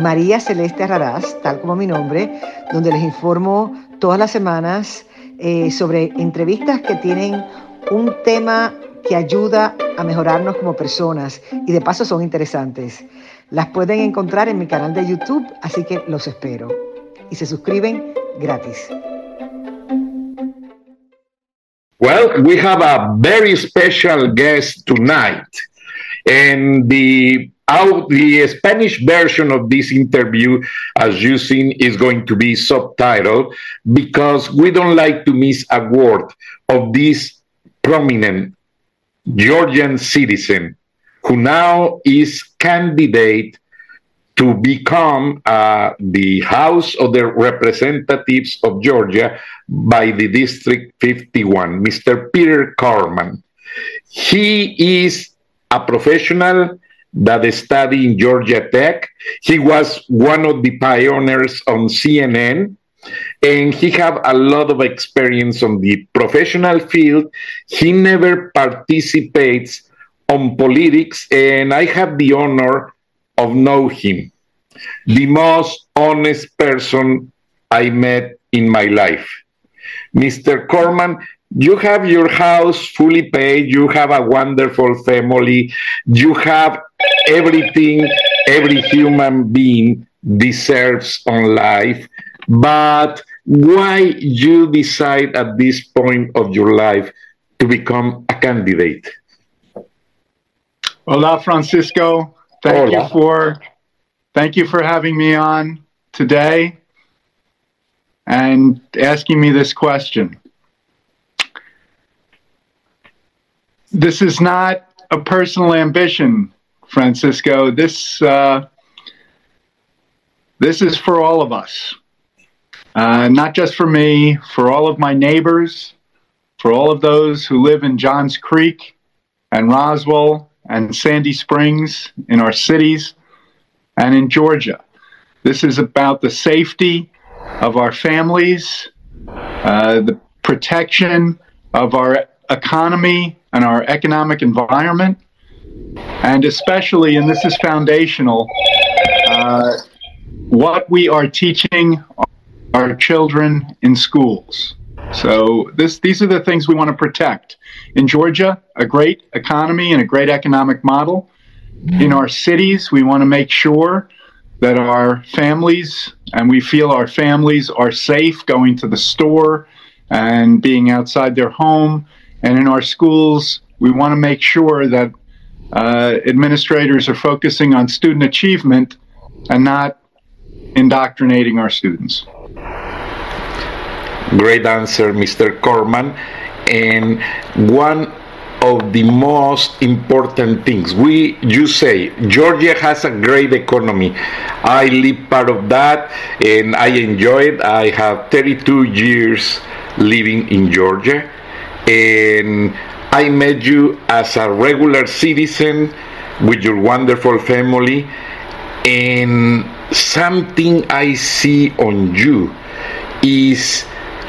María Celeste Raraz, tal como mi nombre, donde les informo todas las semanas eh, sobre entrevistas que tienen un tema que ayuda a mejorarnos como personas y de paso son interesantes. Las pueden encontrar en mi canal de YouTube, así que los espero. Y se suscriben gratis. Well, we have a very special guest tonight. And the out the Spanish version of this interview, as you've seen, is going to be subtitled because we don't like to miss a word of this prominent Georgian citizen who now is candidate to become uh, the House of the Representatives of Georgia by the District 51, Mr. Peter Korman. He is a professional that studied in Georgia Tech. He was one of the pioneers on CNN and he have a lot of experience on the professional field. He never participates on politics and I have the honor of know him. The most honest person I met in my life. Mr. Korman, you have your house fully paid, you have a wonderful family, you have everything every human being deserves on life, but why you decide at this point of your life to become a candidate? Hola, Francisco. Thank Hola. you for thank you for having me on today and asking me this question. This is not a personal ambition, Francisco. This uh, this is for all of us, uh, not just for me, for all of my neighbors, for all of those who live in Johns Creek and Roswell and Sandy Springs in our cities and in Georgia. This is about the safety of our families, uh, the protection of our economy and our economic environment, and especially, and this is foundational, uh, what we are teaching our children in schools. So this, these are the things we want to protect. In Georgia, a great economy and a great economic model. In our cities, we want to make sure that our families and we feel our families are safe going to the store and being outside their home. And in our schools, we want to make sure that uh, administrators are focusing on student achievement and not indoctrinating our students. Great answer, Mr. Korman. And one of the most important things we you say Georgia has a great economy. I live part of that and I enjoy it. I have 32 years living in Georgia and I met you as a regular citizen with your wonderful family and something I see on you is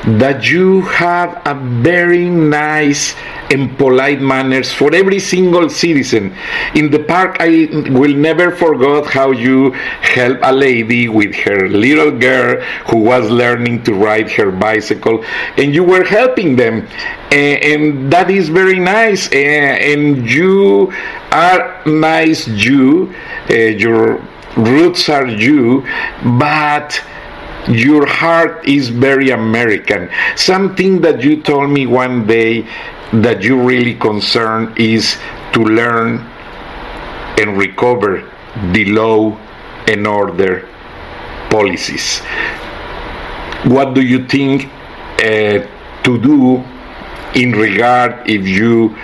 that you have a very nice and polite manners for every single citizen. In the park, I will never forget how you help a lady with her little girl who was learning to ride her bicycle, and you were helping them, and, that is very nice. And, you are nice Jew. Uh, your roots are Jew, but your heart is very American. Something that you told me one day that you really concerned is to learn and recover the law and order policies. What do you think uh, to do in regard if you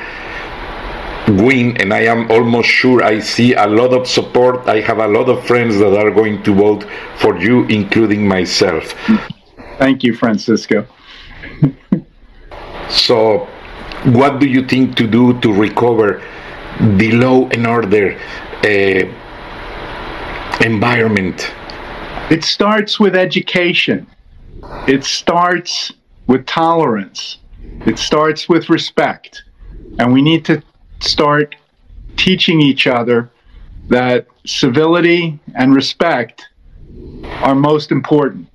win, and I am almost sure I see a lot of support. I have a lot of friends that are going to vote for you, including myself. Thank you, Francisco. so, what do you think to do to recover the law and order uh, environment? It starts with education. It starts with tolerance. It starts with respect. And we need to start teaching each other that civility and respect are most important.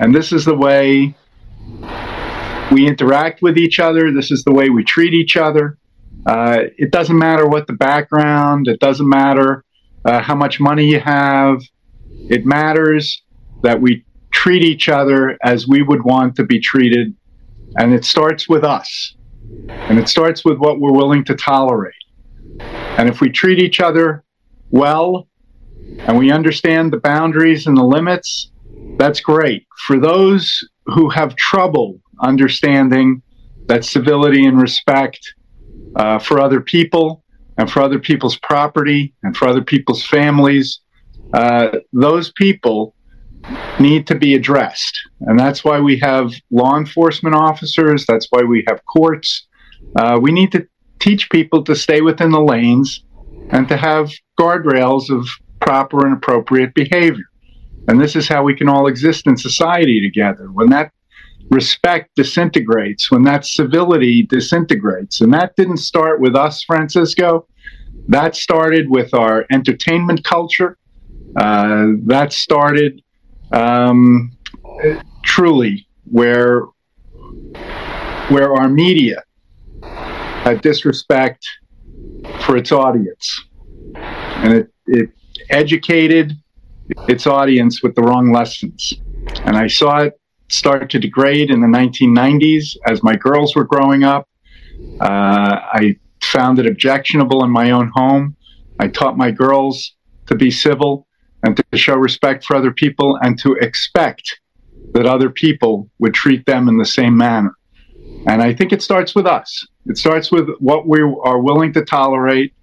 And this is the way we interact with each other, this is the way we treat each other. Uh, it doesn't matter what the background, it doesn't matter uh, how much money you have. It matters that we treat each other as we would want to be treated. And it starts with us. And it starts with what we're willing to tolerate. And if we treat each other well and we understand the boundaries and the limits, that's great. For those who have trouble understanding that civility and respect uh, for other people and for other people's property and for other people's families, uh, those people need to be addressed. And that's why we have law enforcement officers, that's why we have courts. Uh, we need to teach people to stay within the lanes and to have guardrails of proper and appropriate behavior. And this is how we can all exist in society together. When that respect disintegrates, when that civility disintegrates, and that didn't start with us, Francisco, that started with our entertainment culture. Uh, that started um, truly where where our media had disrespect for its audience, and it, it educated its audience with the wrong lessons. And I saw it start to degrade in the 1990s as my girls were growing up. Uh, I found it objectionable in my own home. I taught my girls to be civil and to show respect for other people and to expect that other people would treat them in the same manner. And I think it starts with us. It starts with what we are willing to tolerate.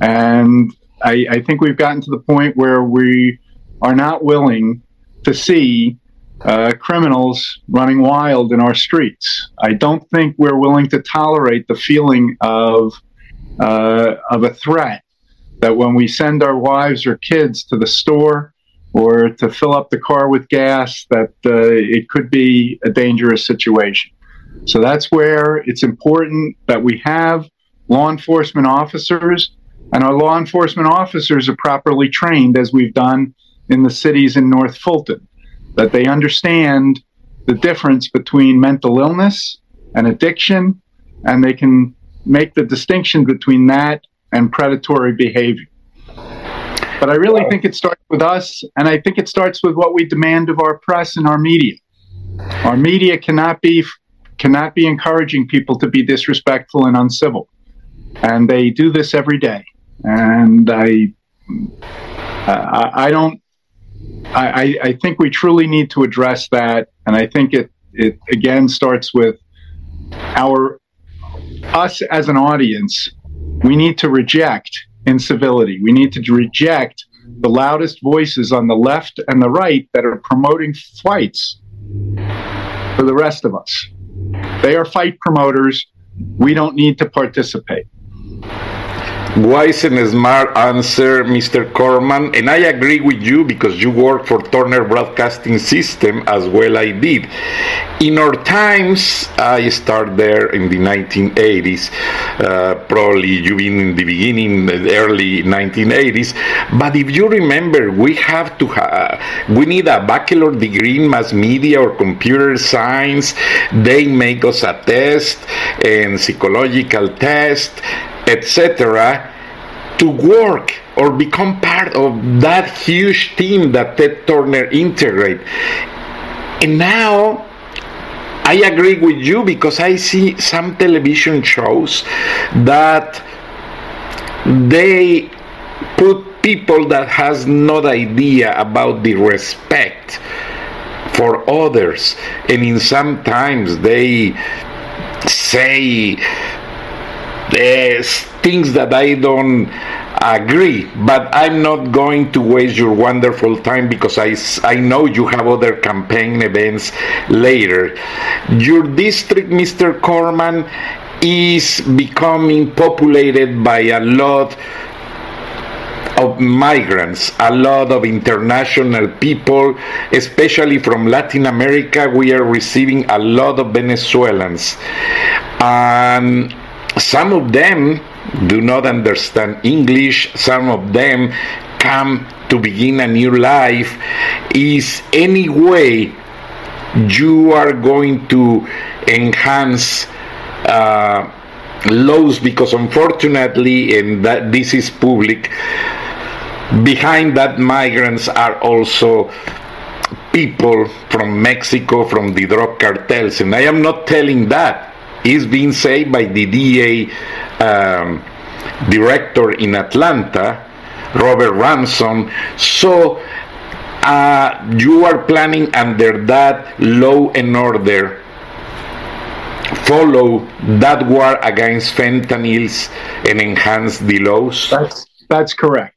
And I, I think we've gotten to the point where we are not willing to see uh, criminals running wild in our streets. I don't think we're willing to tolerate the feeling of uh, of a threat that when we send our wives or kids to the store or to fill up the car with gas, that uh, it could be a dangerous situation. So that's where it's important that we have law enforcement officers, and our law enforcement officers are properly trained, as we've done in the cities in North Fulton, that they understand the difference between mental illness and addiction, and they can make the distinction between that and predatory behavior. But I really think it starts with us, and I think it starts with what we demand of our press and our media. Our media cannot be cannot be encouraging people to be disrespectful and uncivil, and they do this every day. And I, I, I don't. I, I think we truly need to address that, and I think it it again starts with our us as an audience we need to reject incivility. We need to reject the loudest voices on the left and the right that are promoting fights for the rest of us. They are fight promoters. We don't need to participate. Wise and smart answer, Mr. Korman, and I agree with you because you work for Turner Broadcasting System as well I did. In our times, I started there in the 1980s, uh, probably you been in the beginning, the early 1980s, but if you remember, we have to have, we need a bachelor degree in mass media or computer science. They make us a test and psychological test etc., to work or become part of that huge team that Ted Turner integrate. And now I agree with you because I see some television shows that they put people that has no idea about the respect for others and in sometimes they say this things that I don't agree, but I'm not going to waste your wonderful time because I, I know you have other campaign events later. Your district, Mr. Korman, is becoming populated by a lot of migrants, a lot of international people, especially from Latin America. We are receiving a lot of Venezuelans. And some of them do not understand English, some of them come to begin a new life. Is any way you are going to enhance uh, laws? Because unfortunately and that this is public behind that migrants are also people from Mexico from the drug cartels. And I am not telling that is being said by the DA um, director in Atlanta, Robert Ransom. So uh, you are planning under that law and order follow that war against fentanyls and enhance the laws? That's that's correct.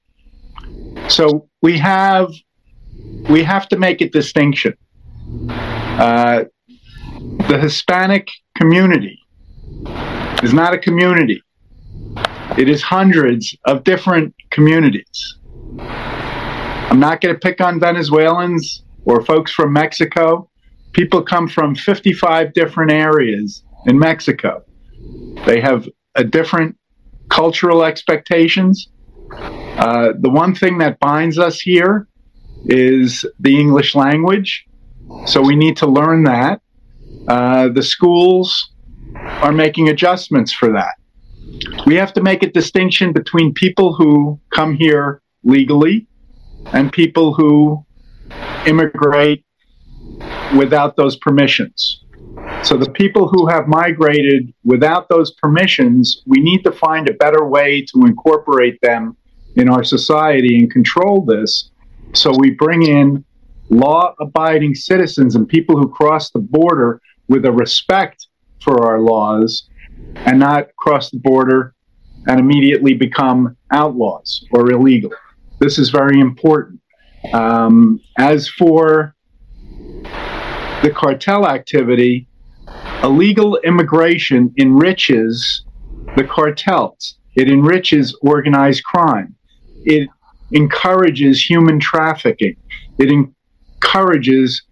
So we have we have to make a distinction. Uh, the Hispanic community is not a community. It is hundreds of different communities. I'm not going to pick on Venezuelans or folks from Mexico. People come from 55 different areas in Mexico. They have a different cultural expectations. Uh, the one thing that binds us here is the English language. So we need to learn that. Uh, the schools are making adjustments for that. We have to make a distinction between people who come here legally and people who immigrate without those permissions. So, the people who have migrated without those permissions, we need to find a better way to incorporate them in our society and control this. So, we bring in law abiding citizens and people who cross the border with a respect for our laws and not cross the border and immediately become outlaws or illegal. This is very important. Um, as for the cartel activity, illegal immigration enriches the cartels. It enriches organized crime. It encourages human trafficking. It encourages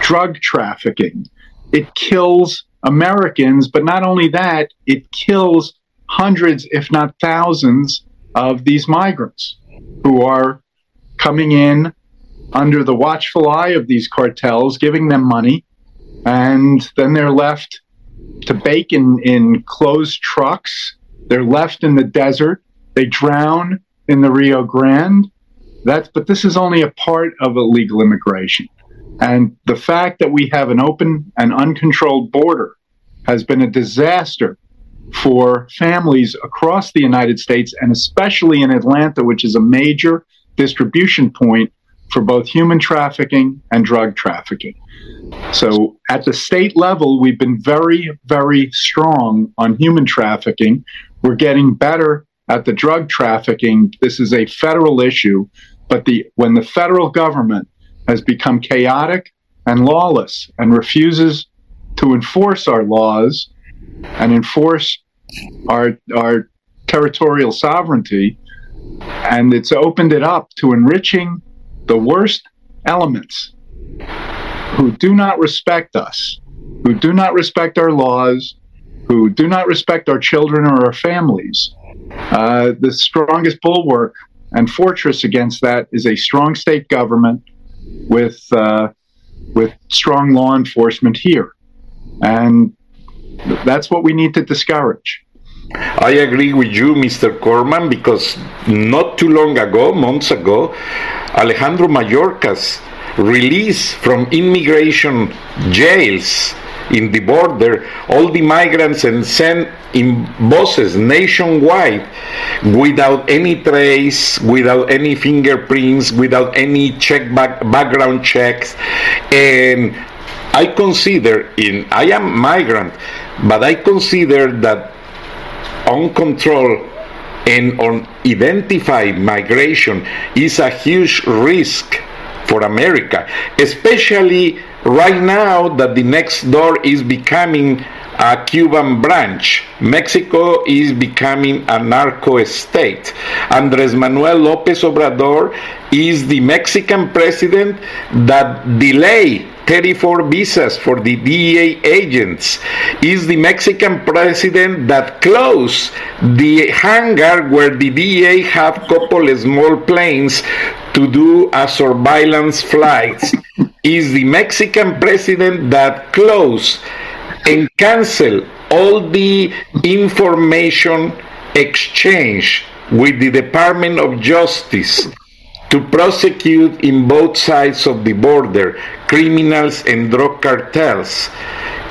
drug trafficking. It kills Americans, but not only that, it kills hundreds, if not thousands, of these migrants who are coming in under the watchful eye of these cartels, giving them money, and then they're left to bake in, in closed trucks. They're left in the desert. They drown in the Rio Grande. That's, but this is only a part of illegal immigration. And the fact that we have an open and uncontrolled border has been a disaster for families across the United States and especially in Atlanta, which is a major distribution point for both human trafficking and drug trafficking. So, at the state level, we've been very, very strong on human trafficking. We're getting better at the drug trafficking. This is a federal issue, but the when the federal government has become chaotic and lawless and refuses to enforce our laws and enforce our our territorial sovereignty. And it's opened it up to enriching the worst elements who do not respect us who do not respect our laws who do not respect our children or our families. Uh, the strongest bulwark and fortress against that is a strong state government with uh, with strong law enforcement here and that's what we need to discourage. I agree with you, Mr. Korman, because not too long ago, months ago, Alejandro Mayorkas released from immigration jails in the border all the migrants and sent in buses nationwide without any trace, without any fingerprints, without any check back, background checks. And I consider in I am migrant, but I consider that uncontrolled and unidentified migration is a huge risk for America, especially right now that the next door is becoming a Cuban branch. Mexico is becoming a narco state. Andres Manuel Lopez Obrador is the Mexican president that delay 34 visas for the DEA agents. Is the Mexican president that closed the hangar where the DEA have couple small planes to do a surveillance flights. Is the Mexican president that closed and cancel all the information exchange with the Department of Justice to prosecute in both sides of the border criminals and drug cartels.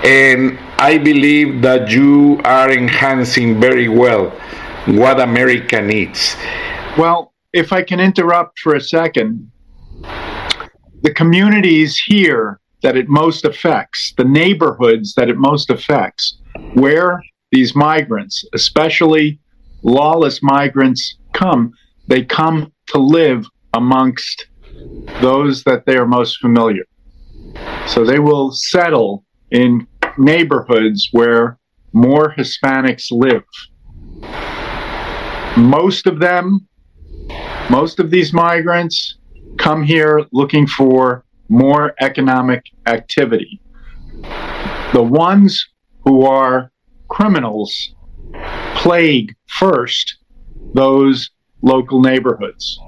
And I believe that you are enhancing very well what America needs. Well, if I can interrupt for a second, the communities here that it most affects, the neighborhoods that it most affects, where these migrants, especially lawless migrants, come, they come to live amongst those that they are most familiar. So they will settle in neighborhoods where more Hispanics live. Most of them, most of these migrants come here looking for more economic activity. The ones who are criminals plague first those local neighborhoods.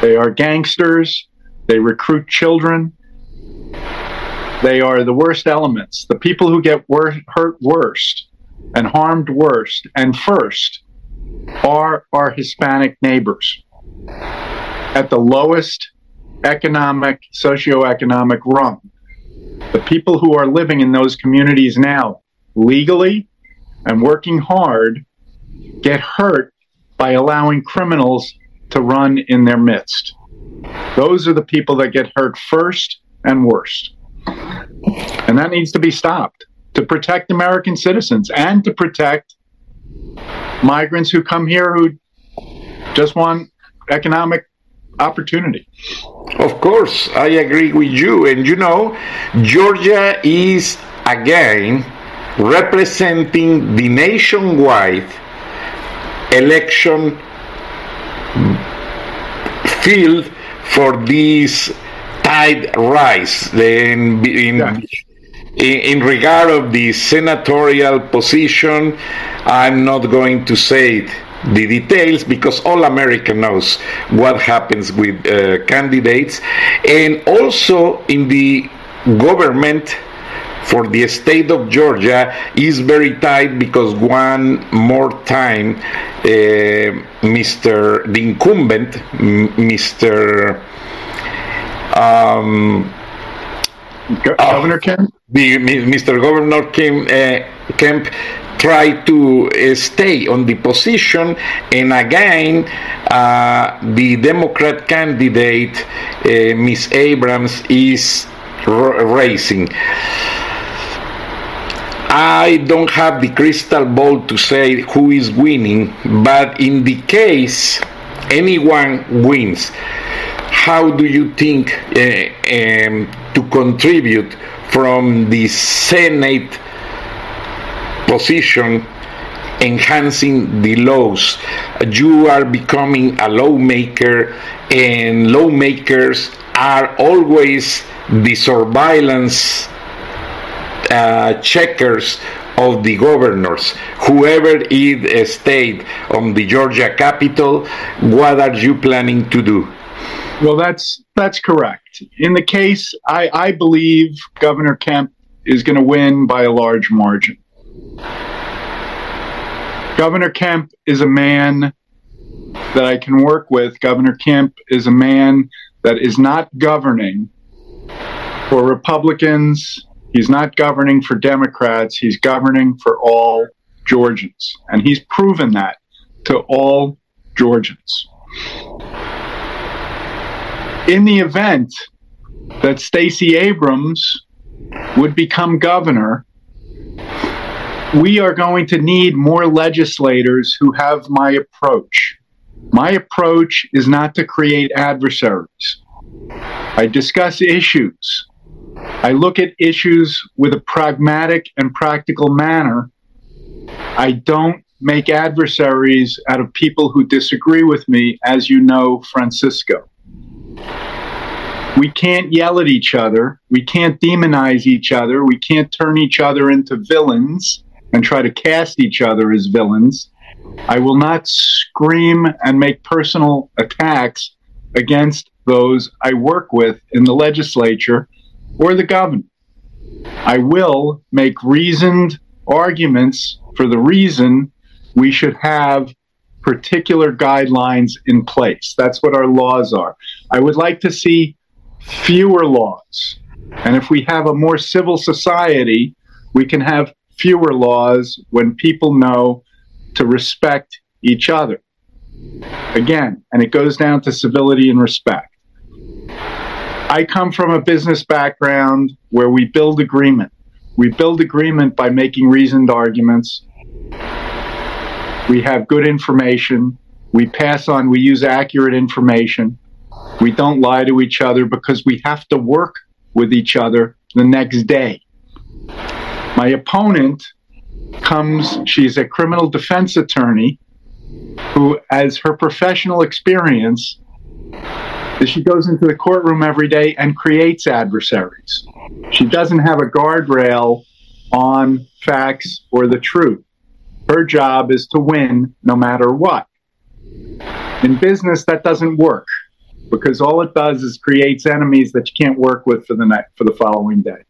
They are gangsters, they recruit children, they are the worst elements. The people who get wor- hurt worst and harmed worst and first are our Hispanic neighbors at the lowest economic, socioeconomic rung. The people who are living in those communities now, legally and working hard, get hurt by allowing criminals to run in their midst. Those are the people that get hurt first and worst. And that needs to be stopped to protect American citizens and to protect migrants who come here who just want economic opportunity. Of course, I agree with you. And you know, Georgia is again representing the nationwide election field for this tide rise in, in, yeah. In, in regard of the senatorial position i'm not going to say it the details because all America knows what happens with uh, candidates, and also in the government for the state of Georgia is very tight because one more time, uh, Mr. the incumbent, Mr. Um, Governor Kemp, the Mr. Governor Kemp, uh, Kemp try to uh, stay on the position, and again, uh, the Democrat candidate, uh, Miss Abrams, is racing. I don't have the crystal ball to say who is winning, but in the case anyone wins, how do you think um, to contribute from the Senate position enhancing the laws. You are becoming a lawmaker, and lawmakers are always the surveillance uh, checkers of the governors. Whoever is a state on the Georgia Capitol, what are you planning to do? Well, that's that's correct. In the case, I, I believe Governor Kemp is going to win by a large margin. Governor Kemp is a man that I can work with. Governor Kemp is a man that is not governing for Republicans. He's not governing for Democrats. He's governing for all Georgians. And he's proven that to all Georgians. In the event that Stacey Abrams would become governor, we are going to need more legislators who have my approach. My approach is not to create adversaries. I discuss issues. I look at issues with a pragmatic and practical manner. I don't make adversaries out of people who disagree with me, as you know, Francisco. We can't yell at each other. We can't demonize each other. We can't turn each other into villains and try to cast each other as villains. I will not scream and make personal attacks against those I work with in the legislature or the governor. I will make reasoned arguments for the reason we should have particular guidelines in place. That's what our laws are. I would like to see fewer laws. And if we have a more civil society, we can have fewer laws when people know to respect each other. Again, and it goes down to civility and respect. I come from a business background where we build agreement. We build agreement by making reasoned arguments. We have good information. We pass on, we use accurate information. We don't lie to each other because we have to work with each other the next day. My opponent comes, she's a criminal defense attorney who, as her professional experience, she goes into the courtroom every day and creates adversaries. She doesn't have a guardrail on facts or the truth. Her job is to win no matter what. In business, that doesn't work because all it does is creates enemies that you can't work with for the next, for the following day.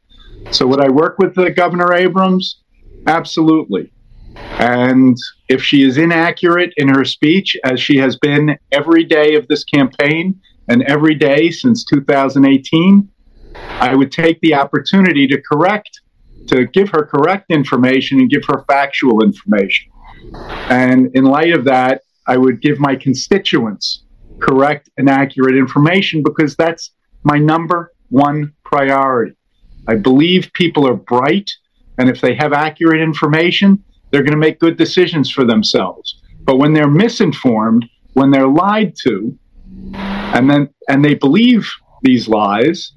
So would I work with the Governor Abrams? Absolutely. And if she is inaccurate in her speech, as she has been every day of this campaign and every day since 2018, I would take the opportunity to correct, to give her correct information and give her factual information. And in light of that, I would give my constituents correct and accurate information because that's my number one priority. I believe people are bright, and if they have accurate information, they're going to make good decisions for themselves. But when they're misinformed, when they're lied to, and then and they believe these lies,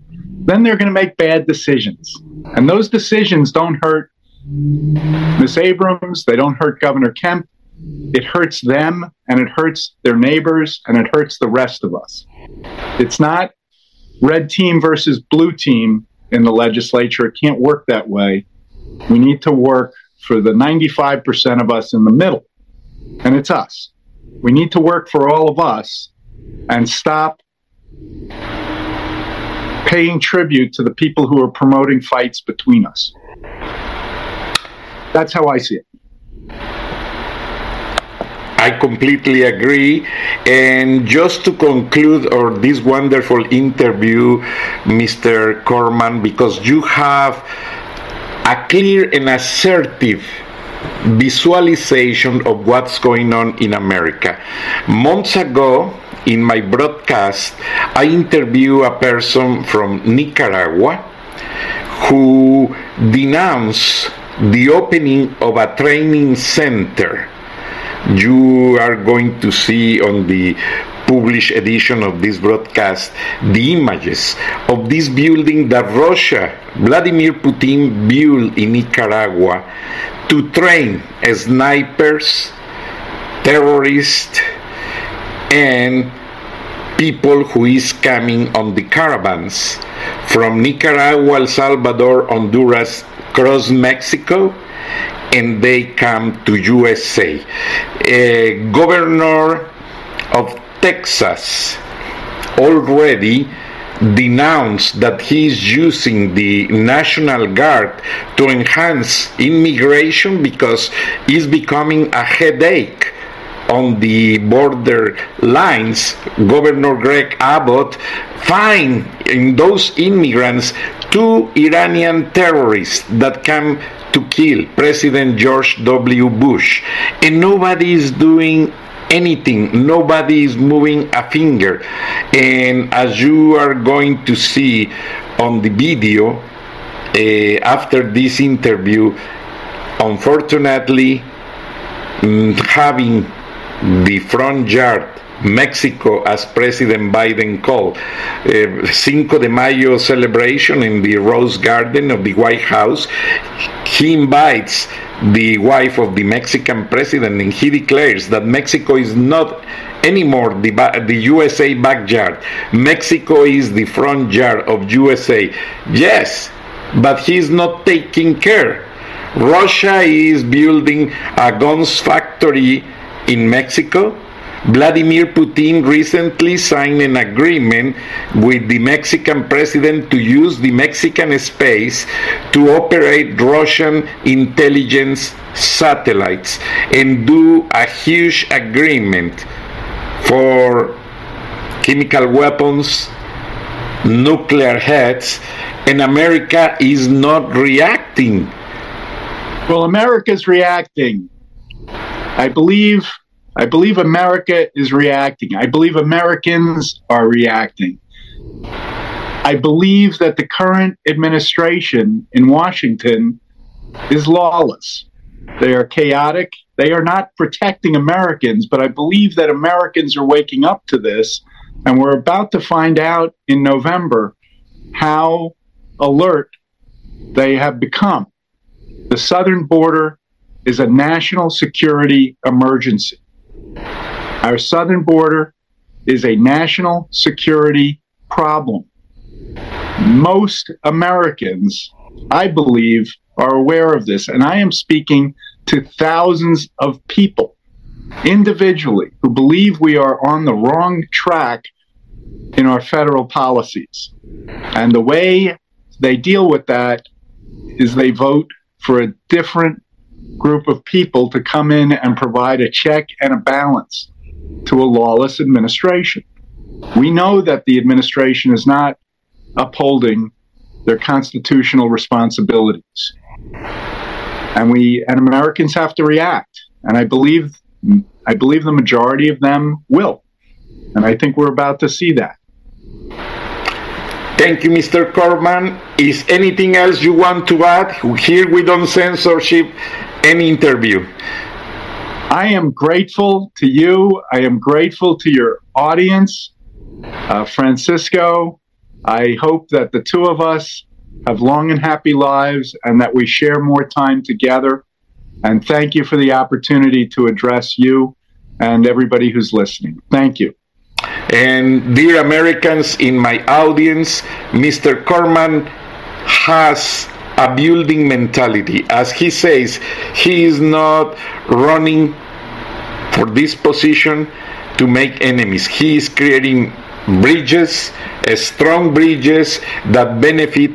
then they're going to make bad decisions. And those decisions don't hurt Miss Abrams, they don't hurt Governor Kemp. It hurts them and it hurts their neighbors and it hurts the rest of us. It's not red team versus blue team in the legislature. It can't work that way. We need to work for the 95% of us in the middle, and it's us. We need to work for all of us and stop paying tribute to the people who are promoting fights between us. That's how I see it. I completely agree. And just to conclude or this wonderful interview, Mr. Korman, because you have a clear and assertive visualization of what's going on in America. Months ago, in my broadcast, I interviewed a person from Nicaragua who denounced the opening of a training center you are going to see on the published edition of this broadcast the images of this building that Russia, Vladimir Putin, built in Nicaragua to train snipers, terrorists, and people who is coming on the caravans from Nicaragua, El Salvador, Honduras, cross Mexico, and they come to USA. A governor of Texas already denounced that he is using the National Guard to enhance immigration because it's becoming a headache on the border lines. Governor Greg Abbott fined in those immigrants two Iranian terrorists that come to kill President George W. Bush. And nobody is doing anything, nobody is moving a finger. And as you are going to see on the video, uh, after this interview, unfortunately, mm, having the front yard Mexico, as President Biden called. Uh, Cinco de Mayo celebration in the Rose Garden of the White House. He invites the wife of the Mexican president and he declares that Mexico is not anymore the, the USA backyard. Mexico is the front yard of USA. Yes, but he's not taking care. Russia is building a guns factory in Mexico. Vladimir Putin recently signed an agreement with the Mexican president to use the Mexican space to operate Russian intelligence satellites and do a huge agreement for chemical weapons, nuclear heads, and America is not reacting. Well, America's reacting. I believe I believe America is reacting. I believe Americans are reacting. I believe that the current administration in Washington is lawless. They are chaotic. They are not protecting Americans, but I believe that Americans are waking up to this. And we're about to find out in November how alert they have become. The southern border is a national security emergency. Our southern border is a national security problem. Most Americans, I believe, are aware of this, and I am speaking to thousands of people individually who believe we are on the wrong track in our federal policies. And the way they deal with that is they vote for a different group of people to come in and provide a check and a balance to a lawless administration. We know that the administration is not upholding their constitutional responsibilities. And we and Americans have to react. And I believe I believe the majority of them will. And I think we're about to see that. Thank you, Mr. Korman. Is anything else you want to add? Here we don't censorship any interview. I am grateful to you. I am grateful to your audience. Uh, Francisco, I hope that the two of us have long and happy lives and that we share more time together. And thank you for the opportunity to address you and everybody who's listening. Thank you. And dear Americans in my audience, Mr. Korman has a building mentality. As he says, he is not running for this position to make enemies. He is creating bridges, strong bridges that benefit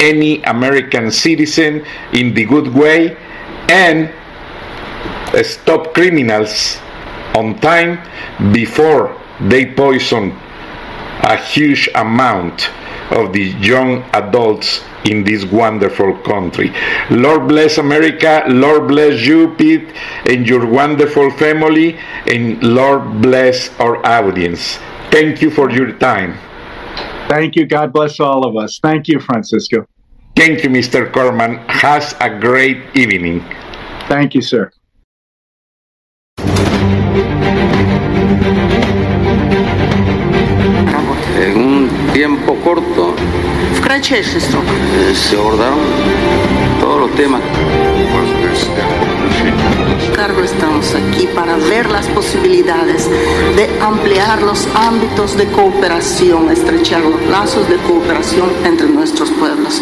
any American citizen in the good way and stop criminals on time before they poison a huge amount of the young adults in this wonderful country. Lord bless America, Lord bless you, Pete, and your wonderful family, and Lord bless our audience. Thank you for your time. Thank you. God bless all of us. Thank you, Francisco. Thank you, Mr. Korman. Has a great evening. Thank you, sir. tiempo corto в кратчайший срок se abordaron todos los temas. Cargo estamos aquí para ver las posibilidades de ampliar los ámbitos de cooperación, estrechar los lazos de cooperación entre nuestros pueblos.